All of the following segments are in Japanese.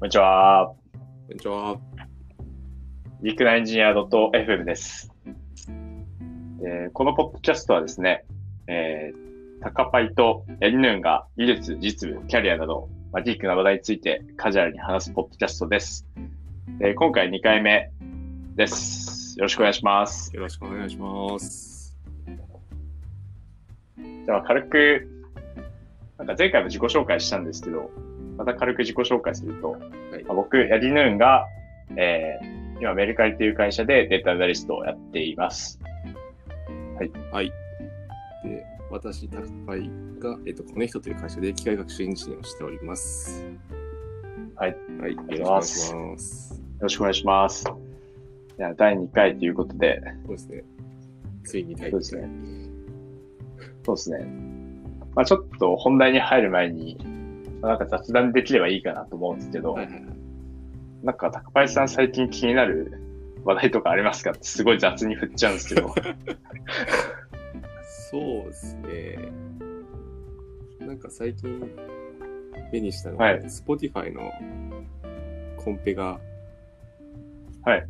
こんにちは。こんにちは。リクナエンジニア .fm です、えーこのポッドキャストはですね、えー、タカパイとヤリヌーンが技術、実務、キャリアなど、まあ、ギークな話題についてカジュアルに話すポッドキャストです。えー今回2回目です。よろしくお願いします。よろしくお願いします。じゃあ軽く、なんか前回も自己紹介したんですけど、また軽く自己紹介すると、はいまあ僕、ヤリヌーンが、えー今メルカリという会社でデータアナリストをやっています。はい。で、私、タクパイが、えっと、コネヒトという会社で機械学習エンジニアをしております。はい。はい。よろしくお願いします。よろしくお願いします。じゃあ、第2回ということで、そうですね。ついに第そうですね。そうですね。まあちょっと本題に入る前に、まあなんか雑談できればいいかなと思うんですけど、はいはいはい。なんか高林さん最近気になる話題とかありますかってすごい雑に振っちゃうんですけど。そうですね。なんか最近目にしたのは、はい Spotify のコンペがはい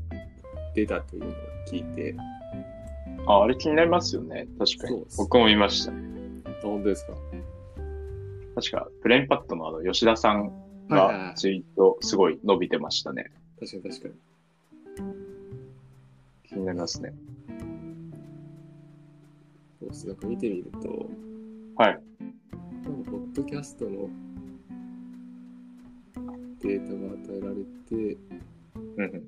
出たというのを聞いて、あ、あれ気になりますよね。確かに僕も見ました。あ本当ですか？確か、ブレインパッドのあの、吉田さんがツイートすごい伸びてましたね。確かに確かに。気になりますね。そうです。なんか見てみると、はい。ポッドキャストのデータが与えられて、うん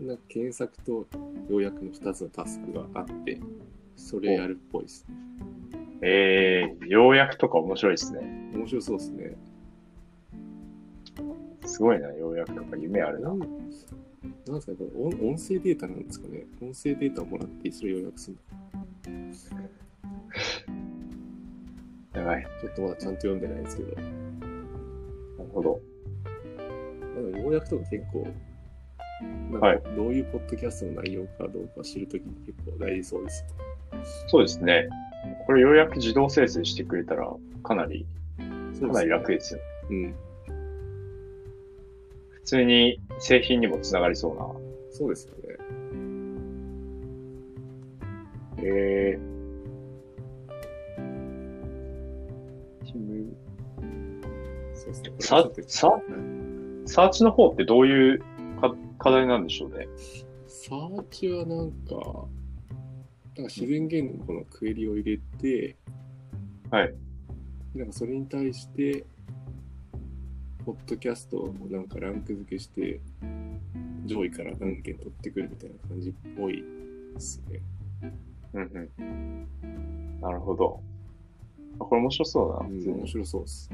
うん。なんか検索と要約の2つのタスクがあって、それやるっぽいですね。えー、要約とか面白いですね。面白そうですね。すごいな、要約とか夢あるななん。ですかね、これ音音声データなんですかね。音声データをもらって、それを要約するの。やばい。なちょっとまだちゃんと読んでないんですけど、るほど。なんか要約とか結構、なんはいかどういうポッドキャストの内容かどうか知るときに結構大事そうです。そうですね。これ要約自動生成してくれたら、かなり、かなり楽でですよ。す。うん。普通に製品にもつながりそうな。そうですよね。えー。チームそうですね。さこれちょっとさはいサーチの方ってどういうか課題なんでしょうね。サーチはなんか、なんか自然言語のこのクエリを入れて、はい。なんかそれに対して、ポッドキャストをなんかランク付けして、上位から何件取ってくるみたいな感じっぽいですね。うんうん。なるほど。あこれ面白そうだな。面白そうです。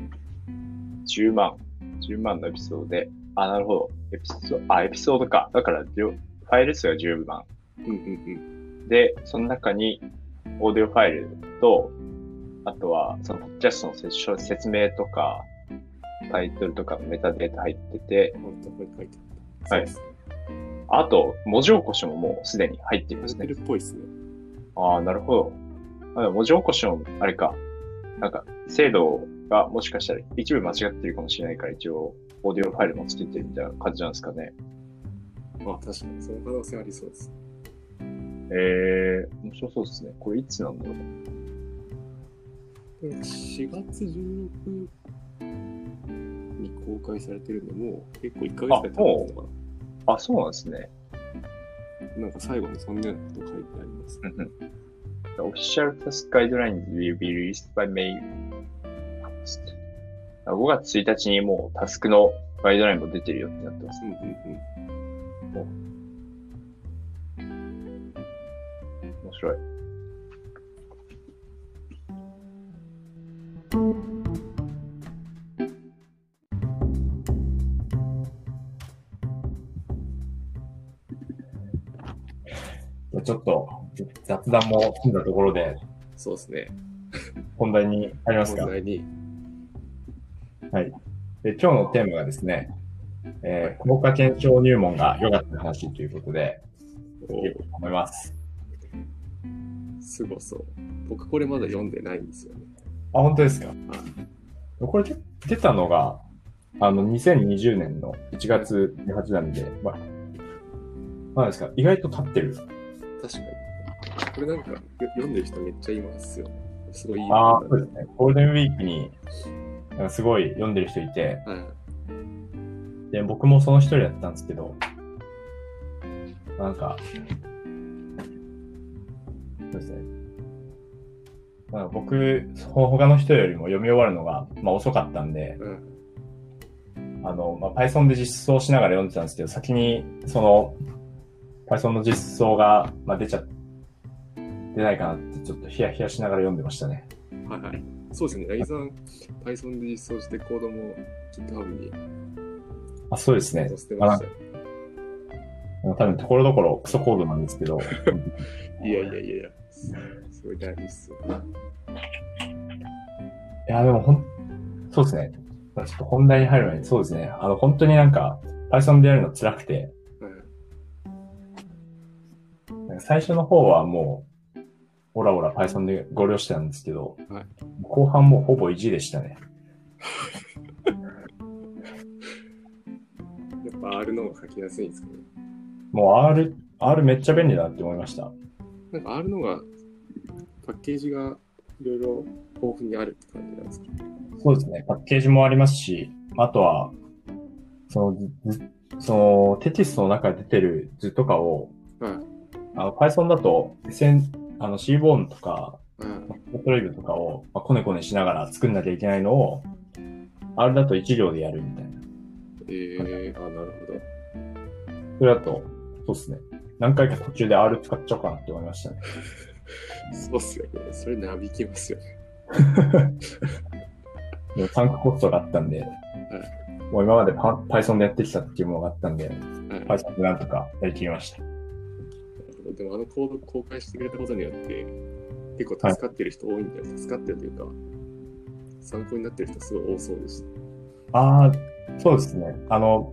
10万。10万のエピソードで。あ、なるほど。エピソード、あ、エピソードか。だから、両ファイル数が10万。うんうんで、その中に、オーディオファイルと、あとは、その、ポッドキャストの説説明とか、タイトルとかのメタデータ入ってて。はい。あと、文字起こしももうすでに入っていますね入ってる。っぽいですね。ああ、なるほど。あ文字起こしも、あれか。なんか、精度がもしかしたら一部間違ってるかもしれないから、一応、オーディオファイルも作ってるみたいな感じなんですかね。まあ確かにその可能性ありそうです。ええー、面白そうですね。これいつなんだろう。でも4月16に公開されてるんで、もう結構1ヶ月ぐらい経ってるのか？あ、そうなんですね。な。なんか最後にそんなこと書いてあります。うんうん The official task guidelines will be released by May 5月1日にもうタスクのガイドラインも出てるよってなってます。うんうん白い。ちょっと雑談も済んだところでそうですね。本題に入りますか？問。題に。はい。で今日のテーマがですね、えー、効果検証入門が良かった話ということで、おいこうと思います。すごそう。僕これまだ読んでないんですよね。あ、本当ですか？これで出たのが、あの、2020年の1月18なんで、まあ、まあですか、意外と経ってる。確かに。これなんかよ読んでる人めっちゃいますよ。すごいいいああ、本そうですね。ゴールデンウィークに、すごい読んでる人いて、はい。で、僕もその一人だったんですけど、なんか、そうですね。まあ、僕、ほ他の人よりも読み終わるのが、まあ、遅かったんで、うん。あの、まあ、Python で実装しながら読んでたんですけど、先に、その、Python の実装が、まあ、出ちゃ、出ないかなって、ちょっとヒヤヒヤしながら読んでましたね。はいはい。そうですね。ライさん、Python で実装してコードも GitHub にあ、そうですね載。せてましたよ。多分、ところどころクソコードなんですけど、いやいやいやいや。すごい大事っすよ。いや、でもほん、そうですね。ちょっと本題に入る前に、そうですね。あの、本当になんか、Python でやるの辛くて、うん。なんか最初の方はもう、オラオラ Python でご了してたんですけど、はい後半もうほぼ意地でしたね。やっぱ R の方が書きやすいんですかね。もう R、R めっちゃ便利だなって思いました。なんか R の方がパッケージがいろいろ豊富にあるって感じなんですか？そうですね。パッケージもありますし、あとは、その、図その、テキストの中で出てる図とかを、はい。あの、Python だと、線、あの、シーボーンとか、うん。ポットレビューとかを、まあ、コネコネしながら作んなきゃいけないのを、R だと1行でやるみたいな。えー、あ、なるそれだと、そうですね。何回か途中で R 使っちゃおうかなって思いましたね。そうっすよね。それなびきますよね。でもタンクコストがあったんで、もう今までパ Python でやってきたっていうものがあったんで、はい。Python でなんとかやりきりました。でもあのコード公開してくれたことによって、結構助かってる人多いんだよ。助かってるというか、参考になってる人すごい多そうでした。ああ、そうですね。あの、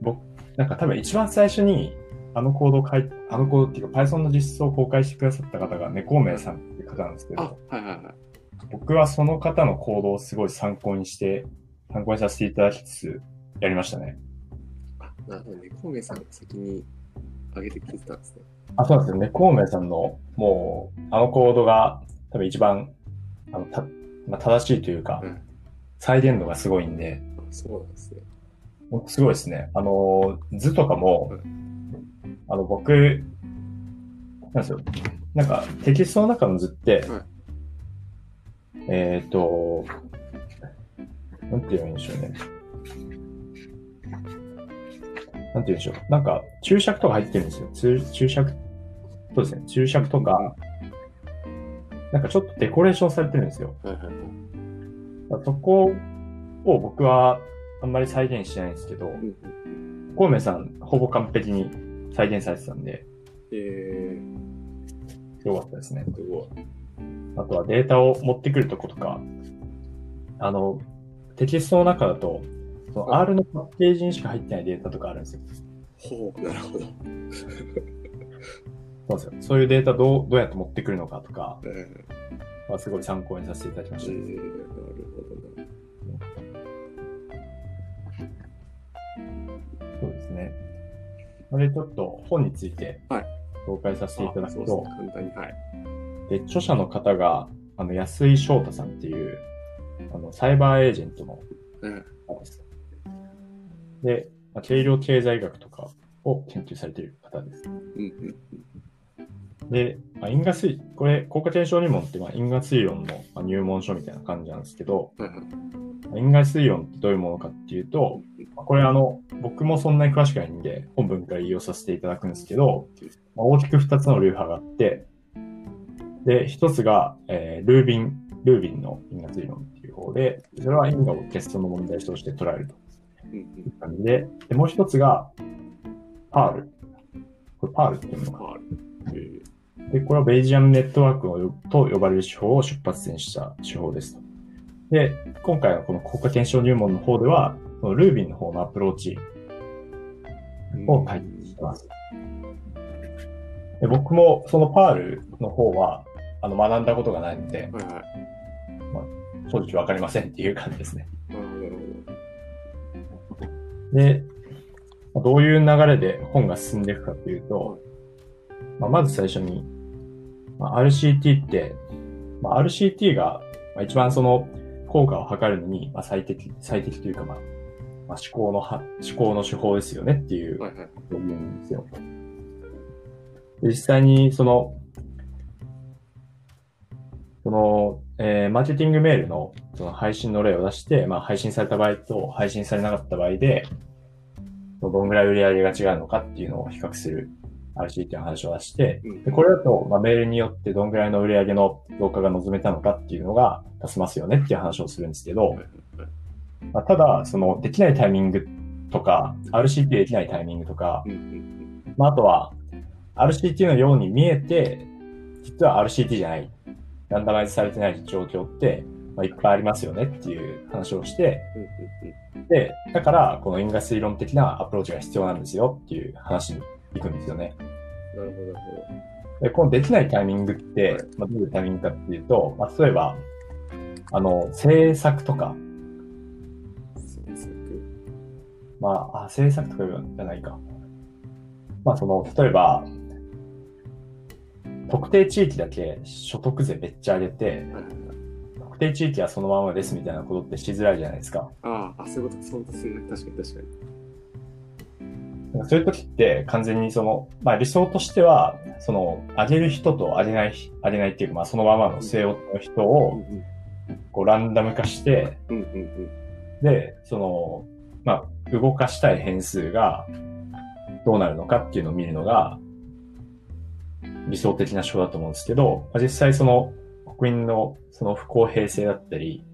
僕、なんか多分一番最初に、あのコードを書いあのコードっていうか Python の実装を公開してくださった方が猫名さんっていう方なんですけあど、、はいはいはい。僕はその方のコードをすごい参考にして、参考にさせていただきつつ、やりましたね。あ、なるほどね。コウメさんが先に上げてくれてたんですね。あ、そうなんですよね。コウメイさんの、もう、あのコードが多分一番、あの、た、まあ、正しいというか、うん再現度がすごいんで、あ、そうなんですね。もうすごいですね。あの、図とかもう、あの、僕、なんですよ。なんか、テキストの中の図って、はいえっ、と、なんて言うんでしょうね。なんて言うんでしょう。なんか、注釈とか入ってるんですよ。注注釈、そうですね。注釈とか、なんかちょっとデコレーションされてるんですよ。はいはいそこを僕はあんまり再現してないんですけど、コウメさんほぼ完璧に再現されてたんで、えよかったですね。ー、すごい。あとはデータを持ってくるとことか、あの、テキストの中だと、その R のパッケージにしか入ってないデータとかあるんですよ。ほう、なるほど。そうですよ。そういうデータどうどうやって持ってくるのかとかえー、はすごい参考にさせていただきました。えー、それちょっと本についてはい紹介させていただくと、あそうですね。簡単に。はい。で、著者の方が、あの、安井翔太さんっていう、あの、サイバーエージェントのうん。方です。で、まあ、軽量経済学とかを研究されている方です。うんうん。で、まあ、因果推、これ、効果検証理論って、まあ、因果推論のまあ入門書みたいな感じなんですけど。因果推論ってどういうものかっていうと、まあこれあの、僕もそんなに詳しくないんで、本文から引用させていただくんですけど、まあ、大きく2つの流派があって、で、1つが、えールービン、ルービンの因果推論っていう方で、それは因果を欠測の問題として捉えるとうんいう感じで、でもう1つが、パール。これパールっていうのかうん。パール。えで、これはベイジアンネットワークをと呼ばれる手法を出発点した手法ですと。で、今回のこの効果検証入門の方では、このルービンの方のアプローチーを書いてます。で僕もそのパールの方は、あの、学んだことがないので、はいはい。正直わかりませんっていう感じですね。ああ、なるほで、まあどういう流れで本が進んでいくかというと、まあ、まず最初に、まあ、RCT って、まあ、RCT がまあ一番その効果を測るのに、まあ、最適、最適というか、まあ、まあ、思考のは、思考の手法ですよねっていうはいはい。うんですよ。で実際に、その、その、えーマーケティングメールのその配信の例を出して、まあ、配信された場合と配信されなかった場合で、どんぐらい売り上げが違うのかっていうのを比較する RC っていう話を出して、うん。でこれだと、まあ、メールによってどんぐらいの売り上げの増加が望めたのかっていうのが出せますよねっていう話をするんですけど、まあ、ただ、その、できないタイミングとか、RCT できないタイミングとか、まあ、あとは、RCT のように見えて、実は RCT じゃない、ランダマイズされてない状況って、まあ、いっぱいありますよねっていう話をして、で、だから、この因果推論的なアプローチが必要なんですよっていう話に行くんですよね。うんなるほど、なるほで、このできないタイミングってはい、まあ、どういうタイミングかっていうと、まあ、例えば、あの、制作とか、ど。制作？まあ、あ、制作とかじゃないか。まあ、その、例えば、特定地域だけ所得税めっちゃ上げて。特定地域はそのままですみたいなことってしづらいじゃないですか。ああ、あ、そういうこと、そうですね。確かに確かに。そういう時って完全にその、まあ理想としては、その、上げる人と上げない、上げないっていうか、まあそのままの据え置きの人うんを、うんこうランダム化して。で、その、まあ、動かしたい変数がどうなるのかっていうのを見るのが理想的な手法だと思うんですけど、まあ、実際その国民のその不公平性だったり。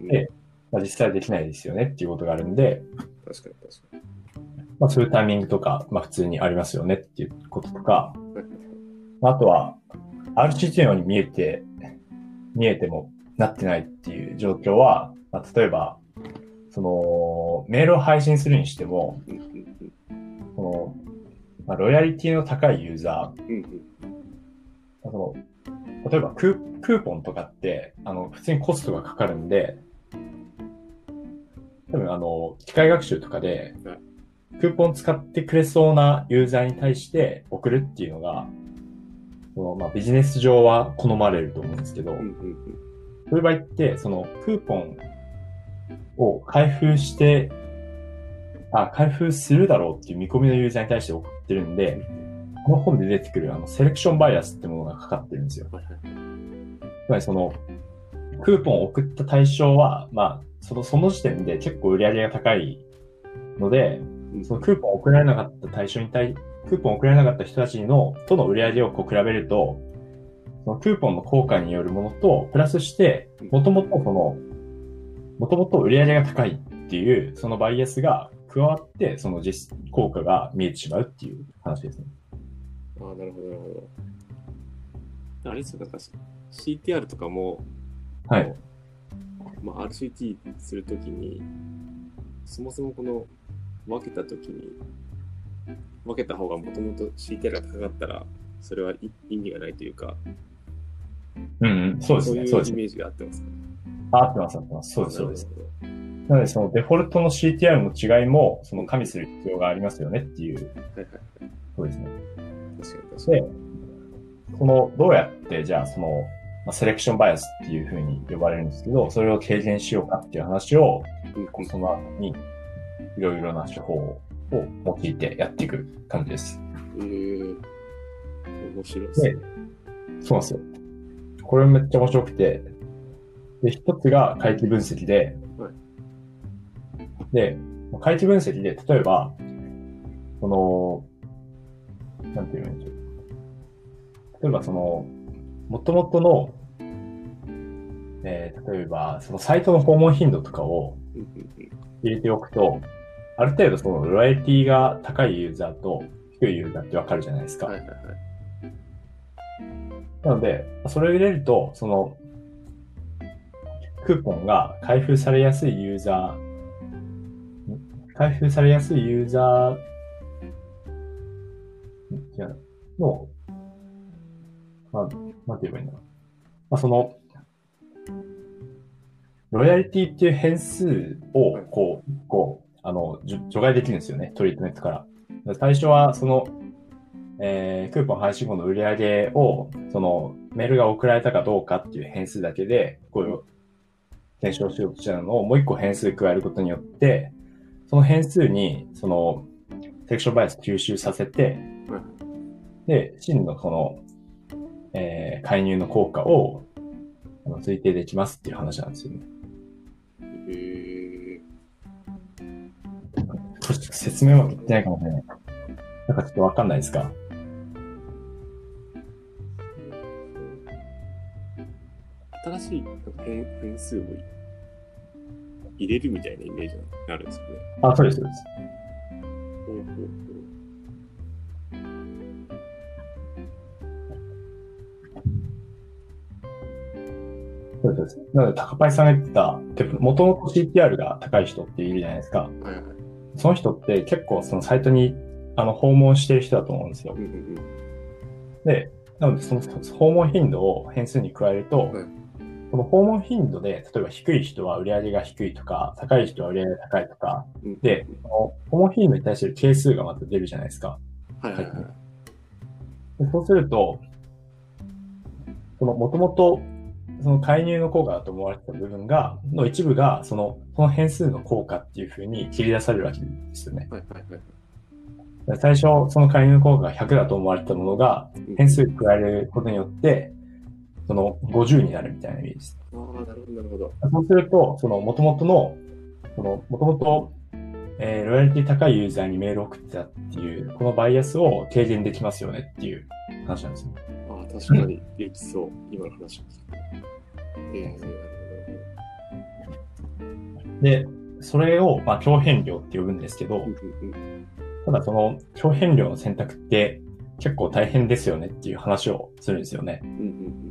でまあ、実際はできないですよねっていうことがあるんで、確かに確かに。まあ、そういうタイミングとか、まあ、普通にありますよねっていうこととか、まああとは RCT のように見えて、見えてもなってないっていう状況は、まあ、例えば、その、メールを配信するにしても、その、まあ、ロイヤリティの高いユーザー、その例えばククーポンとかって、あの、普通にコストがかかるんで、多分あの、機械学習とかで、クーポン使ってくれそうなユーザーに対して送るっていうのが、そのまあ、ビジネス上は好まれると思うんですけど、うんうんそういう場合って、そのクーポンを開封して、あ、開封するだろうっていう見込みのユーザーに対して送ってるんで、この本で出てくるあのセレクションバイアスってものがかかってるんですよ。つまりその、クーポンを送った対象は、まあ、その、その時点で結構売り上げが高いので、うんそのクーポンを送られなかった対象に対、クーポンを送られなかった人たちの、との売り上げをこう比べると、そのクーポンの効果によるものと、プラスして、もともとその、もともと売り上げが高いっていう、そのバイアスが加わって、その実効果が見えてしまうっていう話ですね。ああ、なるほど、なるほど。あれですよ、なんか CTR とかも、はい。まあ、RCT するときに、そもそもこの分けたときに、分けた方がもともと CTR が高かったら、それはい意味がないというか、うん、うん、そうですね。いそうですね。うイメージがあってますかね。あ合ってます、合ってます。そうです、そうです。なので、そのデフォルトの CTR の違いも、その加味する必要がありますよねっていう、ほど。はいはいはい。そうですね。確かに確かに。で、その、どうやって、じゃあ、その、まあ、セレクションバイアスっていうふうに呼ばれるんですけど、それを軽減しようかっていう話を、うんその後に、いろいろな手法を用いてやっていく感じです。えー、面白いですね。そうなんですよ。これめっちゃ面白くて、で、一つが回帰分析で、はいで、回帰分析で、例えば、その、なんていうのでしょう。例えばその、元々の、えー例えば、そのサイトの訪問頻度とかを入れておくと、ある程度そのロイヤリティが高いユーザーと低いユーザーってわかるじゃないですか。はいはいはい。なので、それを入れると、その、クーポンが開封されやすいユーザー、ん開封されやすいユーザー、の、まあ、なんて言えばいいんだろう。まあ、その、ロイヤリティっていう変数をはい、こう、こう、あの、除外できるんですよね、トリートメントから。最初は、その、えー、クーポン配信後の売り上げを、その、メールが送られたかどうかっていう変数だけで、こういう、検証しようとしてたのをもう一個変数加えることによって、その変数に、その、セクションバイアス吸収させて、で、真のこの、えー介入の効果をあの推定できますっていう話なんですよね。へえ。これちょっと説明は言ってないかもしれない。なんかちょっとわかんないですか？新しい変変数を入れるみたいなイメージになるんですよね。あ、そうです、そうです。そうです。なので、高パイさんが言ってた、もともと CTR が高い人っているじゃないですか。はいはい。その人って結構そのサイトにあの訪問してる人だと思うんですようん。うんで、なのでその訪問頻度を変数に加えると、はいこの訪問頻度で、例えば低い人は売り上げが低いとか、高い人は売り上げが高いとか、うんうん。で、この訪問頻度に対してる係数がまた出るじゃないですか。はいはいはい。でそうすると、そのもともとその介入の効果だと思われてた部分が、の一部が、その、その変数の効果っていうふうに切り出されるわけですよね。はいはいはい。で最初、その介入の効果が100だと思われてたものが、うん変数に加えることによって、その50になるみたいなイメージです。ああ、なるほどなるほど。そうすると、その元々の、その元々、えーロイヤリティ高いユーザーにメールを送ってたっていう、このバイアスを軽減できますよねっていう話なんですよ。確かにできそう。今の話を聞くと。ええで、それを、まあ、強変量って呼ぶんですけど。ただその強変量の選択って結構大変ですよねっていう話をするんですよね。うんうんうん。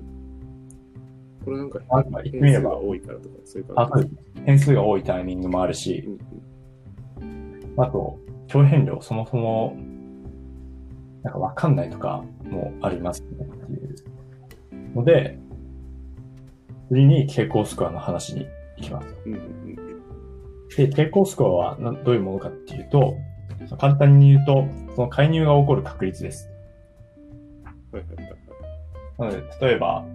これなんか変数が多いからとか、そういうあ感じ。変数が多いタイミングもあるしう、んうんあと、強変量そもそも、なんかわかんないとかもありますねっていうので、次に傾向スコアの話に行きます。で、傾向スコアはなどういうものかっていうと、簡単に言うと、その介入が起こる確率です。なので、例えば、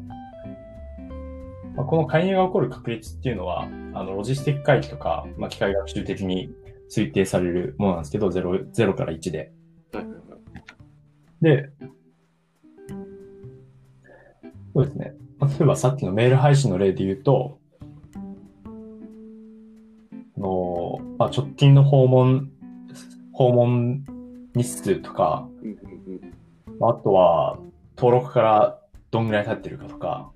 まあ、この介入が起こる確率っていうのは、あの、ロジスティック回帰とか、まあ、機械学習的に推定されるものなんですけど、0、0から1で。で、そうですね。例えばさっきのメール配信の例で言うと、あの、まあ、直近の訪問、訪問日数とか、あとは登録からどんぐらい経ってるかとか、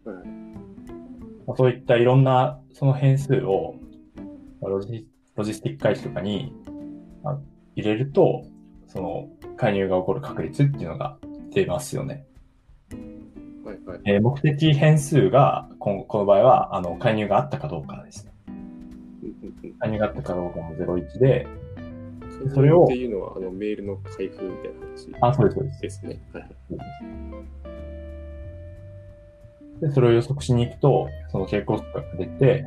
まあそういったいろんなその変数をロジロジスティック回帰とかに入れると、その介入が起こる確率っていうのが出ますよね。はいはい。えー目的変数がこのこの場合はあの介入があったかどうかですね。介入があったかどうかも01で、それをっていうのは、あの、メールの開封みたいな話あ、そうです、そうです。ですね。はいはい。で、それを予測しに行くと、その傾向数が出て。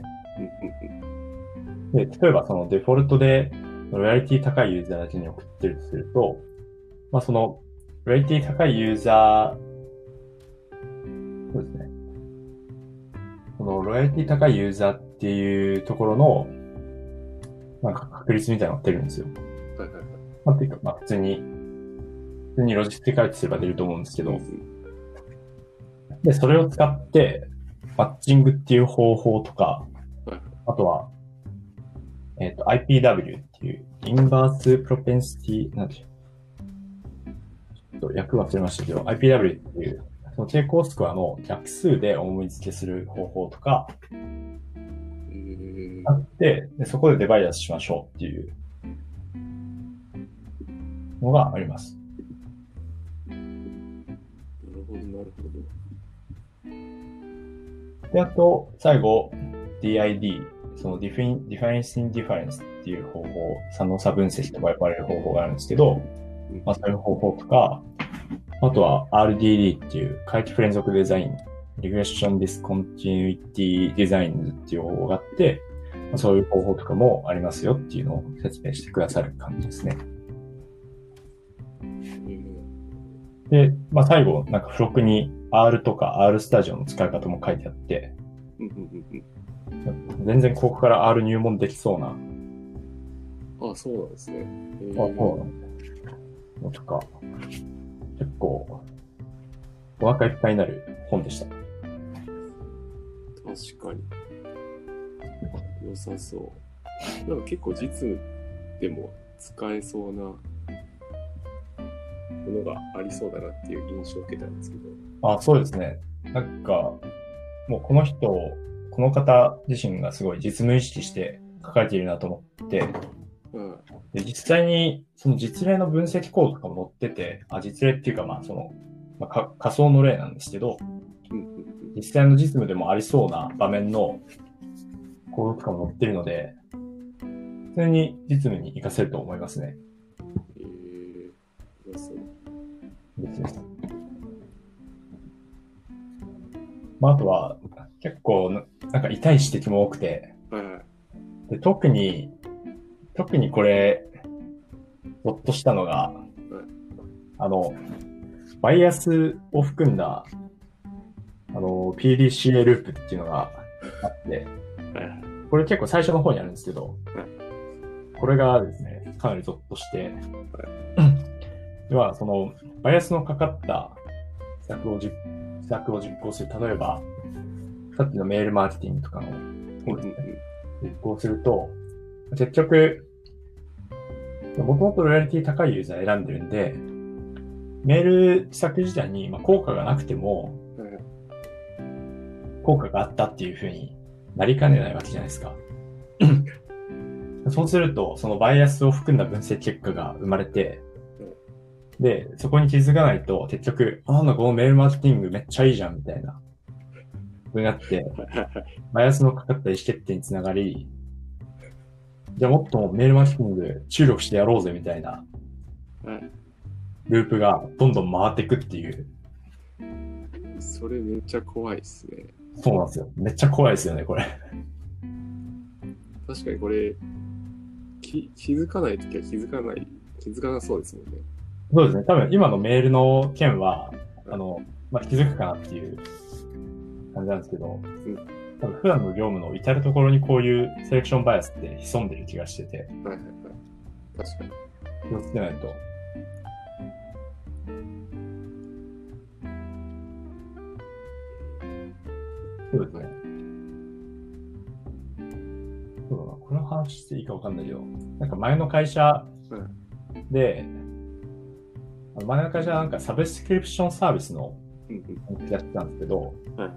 で、例えばそのデフォルトで、ロイヤリティ高いユーザーだけに送ってるとすると、まあその、ロイヤリティ高いユーザー、そうですね。このロイヤリティ高いユーザーっていうところの、なんか確率みたいなのが出るんですよ。はいはいはい。まあ、っていうか、まあ普通に、普通にロジスティック回帰すれば出ると思うんですけど、うんで、それを使って、マッチングっていう方法とかはい、あとは、えっ、と、IPW っていう、インバースプロペンシティ、なんでしょう。と訳忘れましたけど、IPW っていう、その傾向スコアの逆数で思い付けする方法とかえーあって、でそこでデバイアスしましょうっていうのがあります。なるほど、なるほど。で、あと、最後、DID、その Defin- Difference in Difference っていう方法、差の差分析とか呼ばれる方法があるんですけど、うんまあそういう方法とか、あとは RDD っていう回帰不連続デザイン、Regression Discontinuity Designs っていう方法があって、まあそういう方法とかもありますよっていうのを説明してくださる感じですね。うんで、まあ最後、なんか付録に R とか R スタジオの使い方も書いてあって、全然ここから R 入門できそうな、あ、そうなんですね。へーそうなんだのとか、結構、お腹いっぱいになる本でした。確かに。良さそう。なんか結構実務でも使えそうなものがありそうだなっていう印象を受けたんですけど。あ、そうですね。なんか、もうこの人、この方自身がすごい実務意識して書かれているなと思って、うん。で実際にその実例の分析コードとかも載ってて、あ、実例っていうかまあその、まあ、か仮想の例なんですけど、実際の実務でもありそうな場面のコードとかも載ってるので、普通に実務に活かせると思いますね。うん。えー、そう。別です。まあ、あとは、結構な、なんか痛い指摘も多くて、はいはい。で特に、特にこれ、ほっとしたのが、あの、バイアスを含んだ、あの、PDCA ループっていうのがあって。これ結構最初の方にあるんですけど、これがですね、かなりゾッとして、では、その、バイアスのかかった施策を実施策を実行する。例えば、さっきのメールマーケティングとかの。実行すると、結局、もともとロイヤリティ高いユーザー選んでるんで、メール施策自体にまあ効果がなくても、効果があったっていうふうになりかねないわけじゃないですか。そうすると、そのバイアスを含んだ分析結果が生まれて、で、そこに気づかないと、結局、あ、なんだこのメールマーケティングめっちゃいいじゃん、みたいな。になって。バイアスのかかった意思決定につながり、じゃあもっとメールマーケティング注力してやろうぜみたいなはいループがどんどん回っていくっていう。それめっちゃ怖いですね。そうなんですよ。めっちゃ怖いですよね、これ。確かにこれ、き気づかないときは気づかない、気づかなそうですもんね。そうですね。多分今のメールの件は、あの、まあ、気づくかなっていう感じなんですけど、ん多分普段の業務の至るところにこういうセレクションバイアスって潜んでる気がしてて、はいはいはい。確かに。気をつけないと。そうですね。そうだな。この話していいかわかんないけど、なんか前の会社で、あの前の会社はなんかサブスクリプションサービスのうんうん。やってたんですけど、はい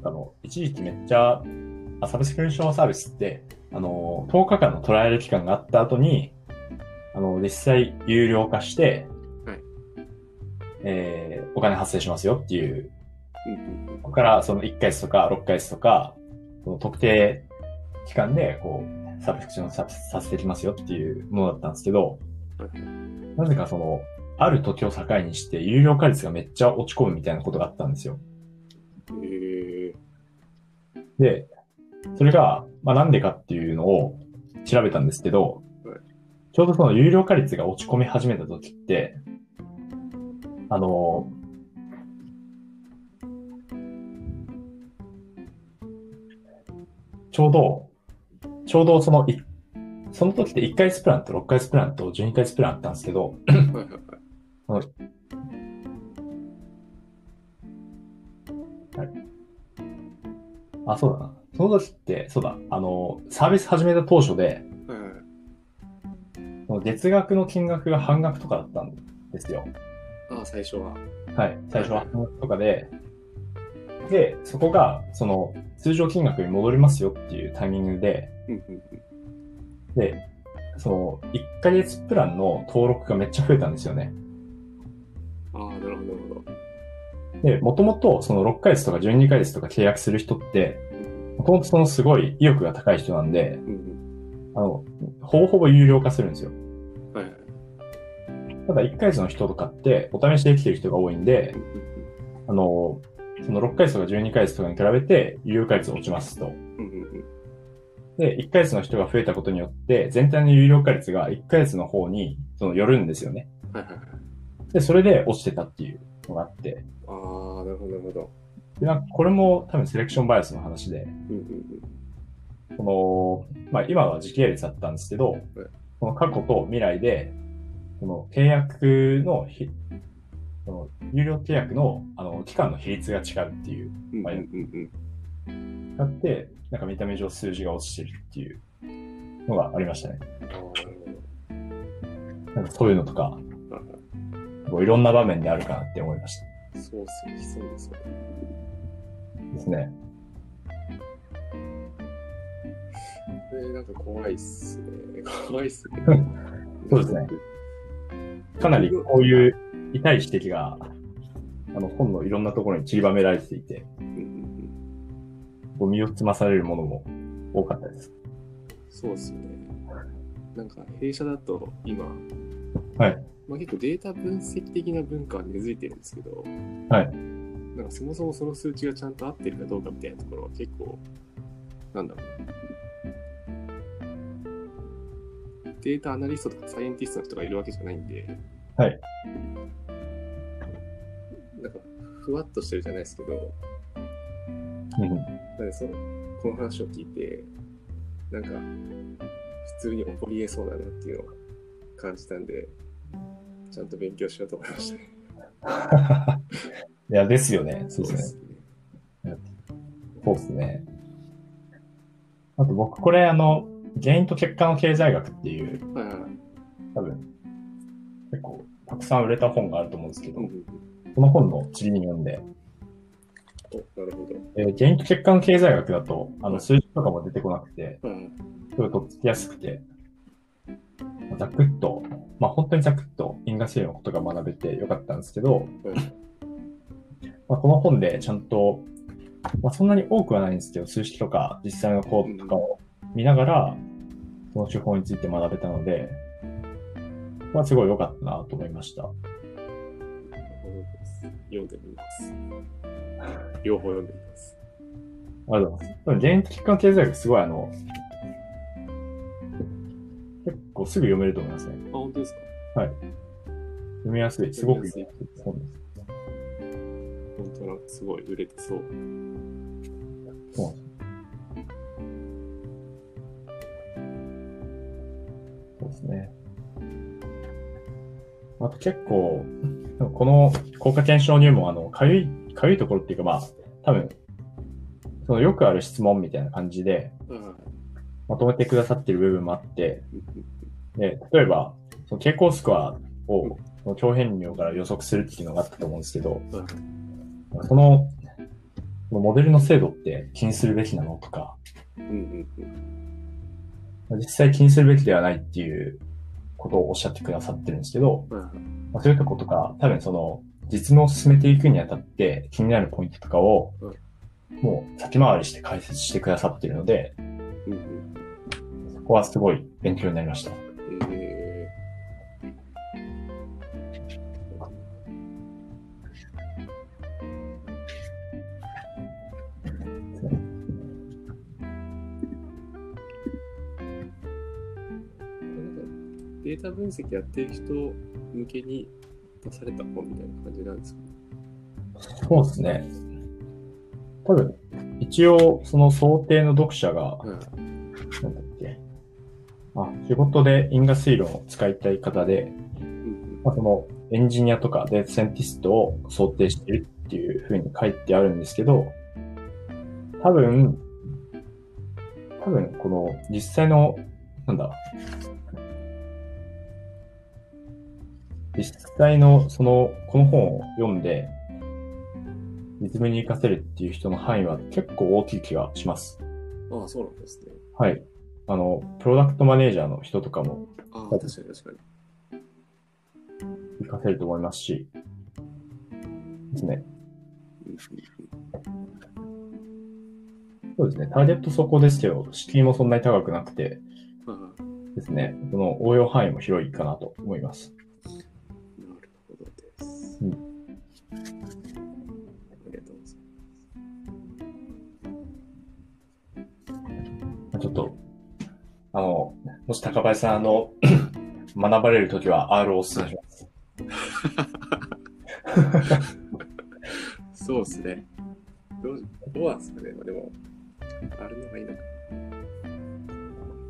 なんかあの、一時期めっちゃ、あサブスクリプションサービスって、あの、10日間のトライアル期間があった後に、あの、実際有料化して、はいえー、お金発生しますよっていう、ここからその1ヶ月とか6ヶ月とか、その特定期間で、こう、サブスクリプションささせてきますよっていうものだったんですけど、はいなぜかその、ある時を境にして、有料化率がめっちゃ落ち込むみたいなことがあったんですよ。うん。えで、それが、まあなんでかっていうのを調べたんですけどはい、ちょうどその有料化率が落ち込み始めた時って、あの、ちょうど、ちょうどそのい、その時って1ヶ月プランと6ヶ月プランと12ヶ月プランあったんですけど、あ、そうだな。その時って、そうだ、あの、サービス始めた当初で、はいはいその月額の金額が半額とかだったんですよ。ああ、最初は。はい。最初は半額とかで、で、そこが、その、通常金額に戻りますよっていうタイミングで、うんうんうん。で、その、1ヶ月プランの登録がめっちゃ増えたんですよね。ああ、なるほど、なるほど。で、もともと、その6ヶ月とか12ヶ月とか契約する人って、もともとそのすごい意欲が高い人なんで。あの、ほぼほぼ有料化するんですよ。ただ1ヶ月の人とかって、お試しできてる人が多いんであの、その6ヶ月とか12ヶ月とかに比べて、有料化率落ちますと。で、1ヶ月の人が増えたことによって、全体の有料化率が1ヶ月の方にその寄るんですよね。はいはいはい。で、それで落ちてたっていうのがあって、ああ、なるほど、なるほど。でなんかこれも多分セレクションバイアスの話で、うんうんこの、まあ今は時系列だったんですけど、この過去と未来で、この契約のひ、この有料契約のあの期間の比率が違うっていう、うん。うんはいうんうん。があって、なんか見た目上数字が落ちてるっていうのがありましたね。なんかそういうのとか、ど。はいはいこういろんな場面であるかなって思いました。そうっすね、そうですよね。ですね。これなんか怖いっすね。怖いっすね。そうですね。かなりこういう痛い指摘が、あの本のいろんなところに散りばめられていて、うんうんうん。こう身をつまされるものも多かったです。そうっすよね。なんか弊社だと今、はい。まあ、結構データ分析的な文化は根付いてるんですけど、はい。なんかそもそもその数値がちゃんと合ってるかどうかみたいなところは結構、なんだろう。データアナリストとかサイエンティストの人がいるわけじゃないんで、はい。なんか、ふわっとしてるじゃないですけど、うんなんでその、この話を聞いて、なんか、普通に起こり得そうだなっていうのを感じたんで、ちゃんと勉強しようと思いましたね。いや、ですよね。そうですね。ね。そうですね。あと僕これあの、原因と結果の経済学っていう、はいはいはい。多分、結構たくさん売れた本があると思うんですけどうん、うんうんこの本の地理に読んで、お、なるほど。えー原因と結果の経済学だと、あの、はい数字とかも出てこなくて、はいはい。すごいとっつきやすくて、ざくっと、まあ本当にざくっと因果性のことが学べてよかったんですけど、はいまあ、この本でちゃんと、まあそんなに多くはないんですけど、数式とか実際のコードとかを見ながら、その手法について学べたので、まあすごい良かったなと思いました。読んでみます。両方読んでみます。ありがとうございます。でも原因と結果の経済学すごいあの、結構すぐ読めると思いますね。当ですか？読みやすい。すごく読みやすい本です。本当なんかすごい売れてそう。そうなんですそうですね。あと結構、この効果検証入門、あの、かゆい、かゆいところっていうかまあ、多分、そのよくある質問みたいな感じではいはいまとめてくださってる部分もあって、うんで、例えば、その傾向スコアを、その強変量から予測するっていうのがあったと思うんですけど、はいその、このモデルの精度って気にするべきなのとか、うんうんうん。実際気にするべきではないっていうことをおっしゃってくださってるんですけど、はいはいまあ、そういうとことか、多分その、実務を進めていくにあたって気になるポイントとかをうん、もう先回りして解説してくださってるので、うんうん。そこはすごい勉強になりました。ー、データ分析やってる人向けに出された本みたいな感じなんですか？そうですね。多分、一応、その想定の読者が、はいなんだっけ？あ、仕事で因果推論を使いたい方で、うんまあ、そのエンジニアとかデータサイエンティストを想定しているっていうふうに書いてあるんですけど、多分、多分この実際の、なんだ、実際のその、この本を読んで、リズムに活かせるっていう人の範囲は結構大きい気がします。うん。ああ、そうなんですね。はい。あの、プロダクトマネージャーの人とかもああ、確かに確かに。活かせると思いますし、ですね。うんそうですね。ターゲットそこですけど、敷居もそんなに高くなくてですね、その応用範囲も広いかなと思います。もし高林さん、あの、学ばれるときは R をお勧めします。そうですね。どう、どうなんですかね。まあでも、あるのがいいのか。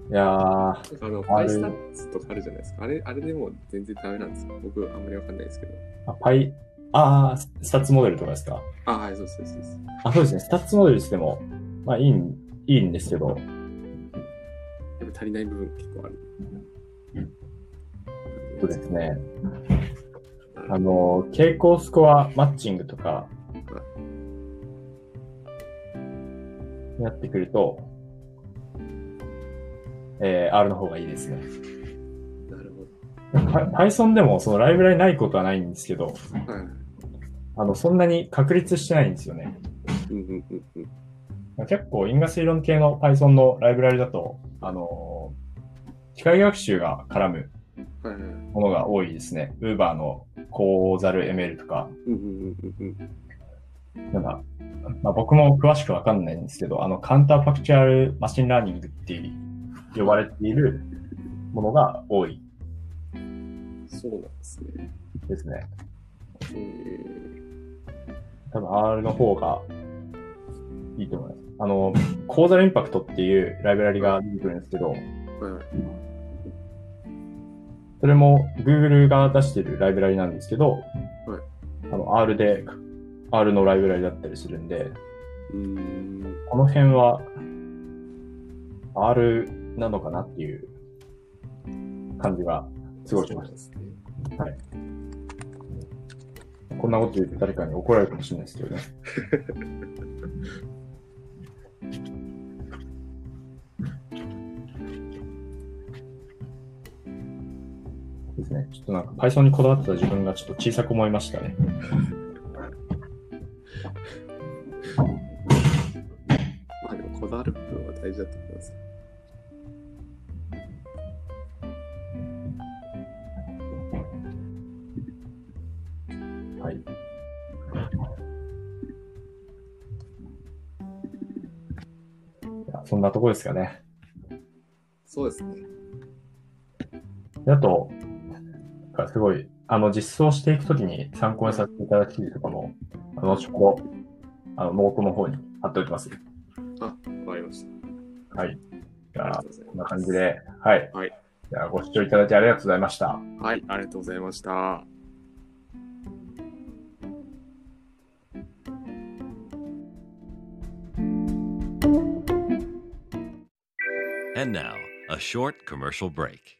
いやー、あの、パイスタッツとかあるじゃないですか。あれ、あれでも全然ダメなんですか？僕、あんまりわかんないですけど。あパイ、あー、ススタッツモデルとかですか？あ、はい、そうです、そうです。あ、そうですね。スタッツモデルしても、まあいいん、いいんですけど、やっぱ足りない部分結構ある。そうですね。あの、傾向スコアマッチングとか、になってくると、えー R の方がいいですね。なるほパ Python でもそのライブラリないことはないんですけど。あの、そんなに確立してないんですよね。うんうんうんうん。結構因果推論系の Python のライブラリだと、あの、機械学習が絡む。ものが多いですね。Uber のコーザル ML とか、なんだ、まあ、僕も詳しくわかんないんですけど、あの、 counterfactual machine learning って呼ばれているものが多いうん。そうなんですね。ですね。えー、多分 R の方がいいと思います。あの、コーザルインパクトっていうライブラリが出てくるんですけど、はいはい。それも Google が出してるライブラリなんですけど、はいあの R で、R のライブラリだったりするんで、ん。この辺は R なのかなっていう感じがすごいしましすね。た。こんなこと言って誰かに怒られるかもしれないですけどね。ですね。ちょっとなんか Python にこだわってた自分がちょっと小さく思いましたね。まあでも、こだわる部分は大事だと思います。はい。いやそんなとこですかね。そうですね。であと、かすごい、あの、実装していくときに参考にさせていただく記事とかも、あの、後ほど、あの、ノートの方に貼っておきます。あ、わかりました。はい。じゃあありがと、うございこんなます。感じで、はい。はい。じゃあ、ご視聴いただきありがとうございました。はい、ありがとうございました。And now, a short commercial break.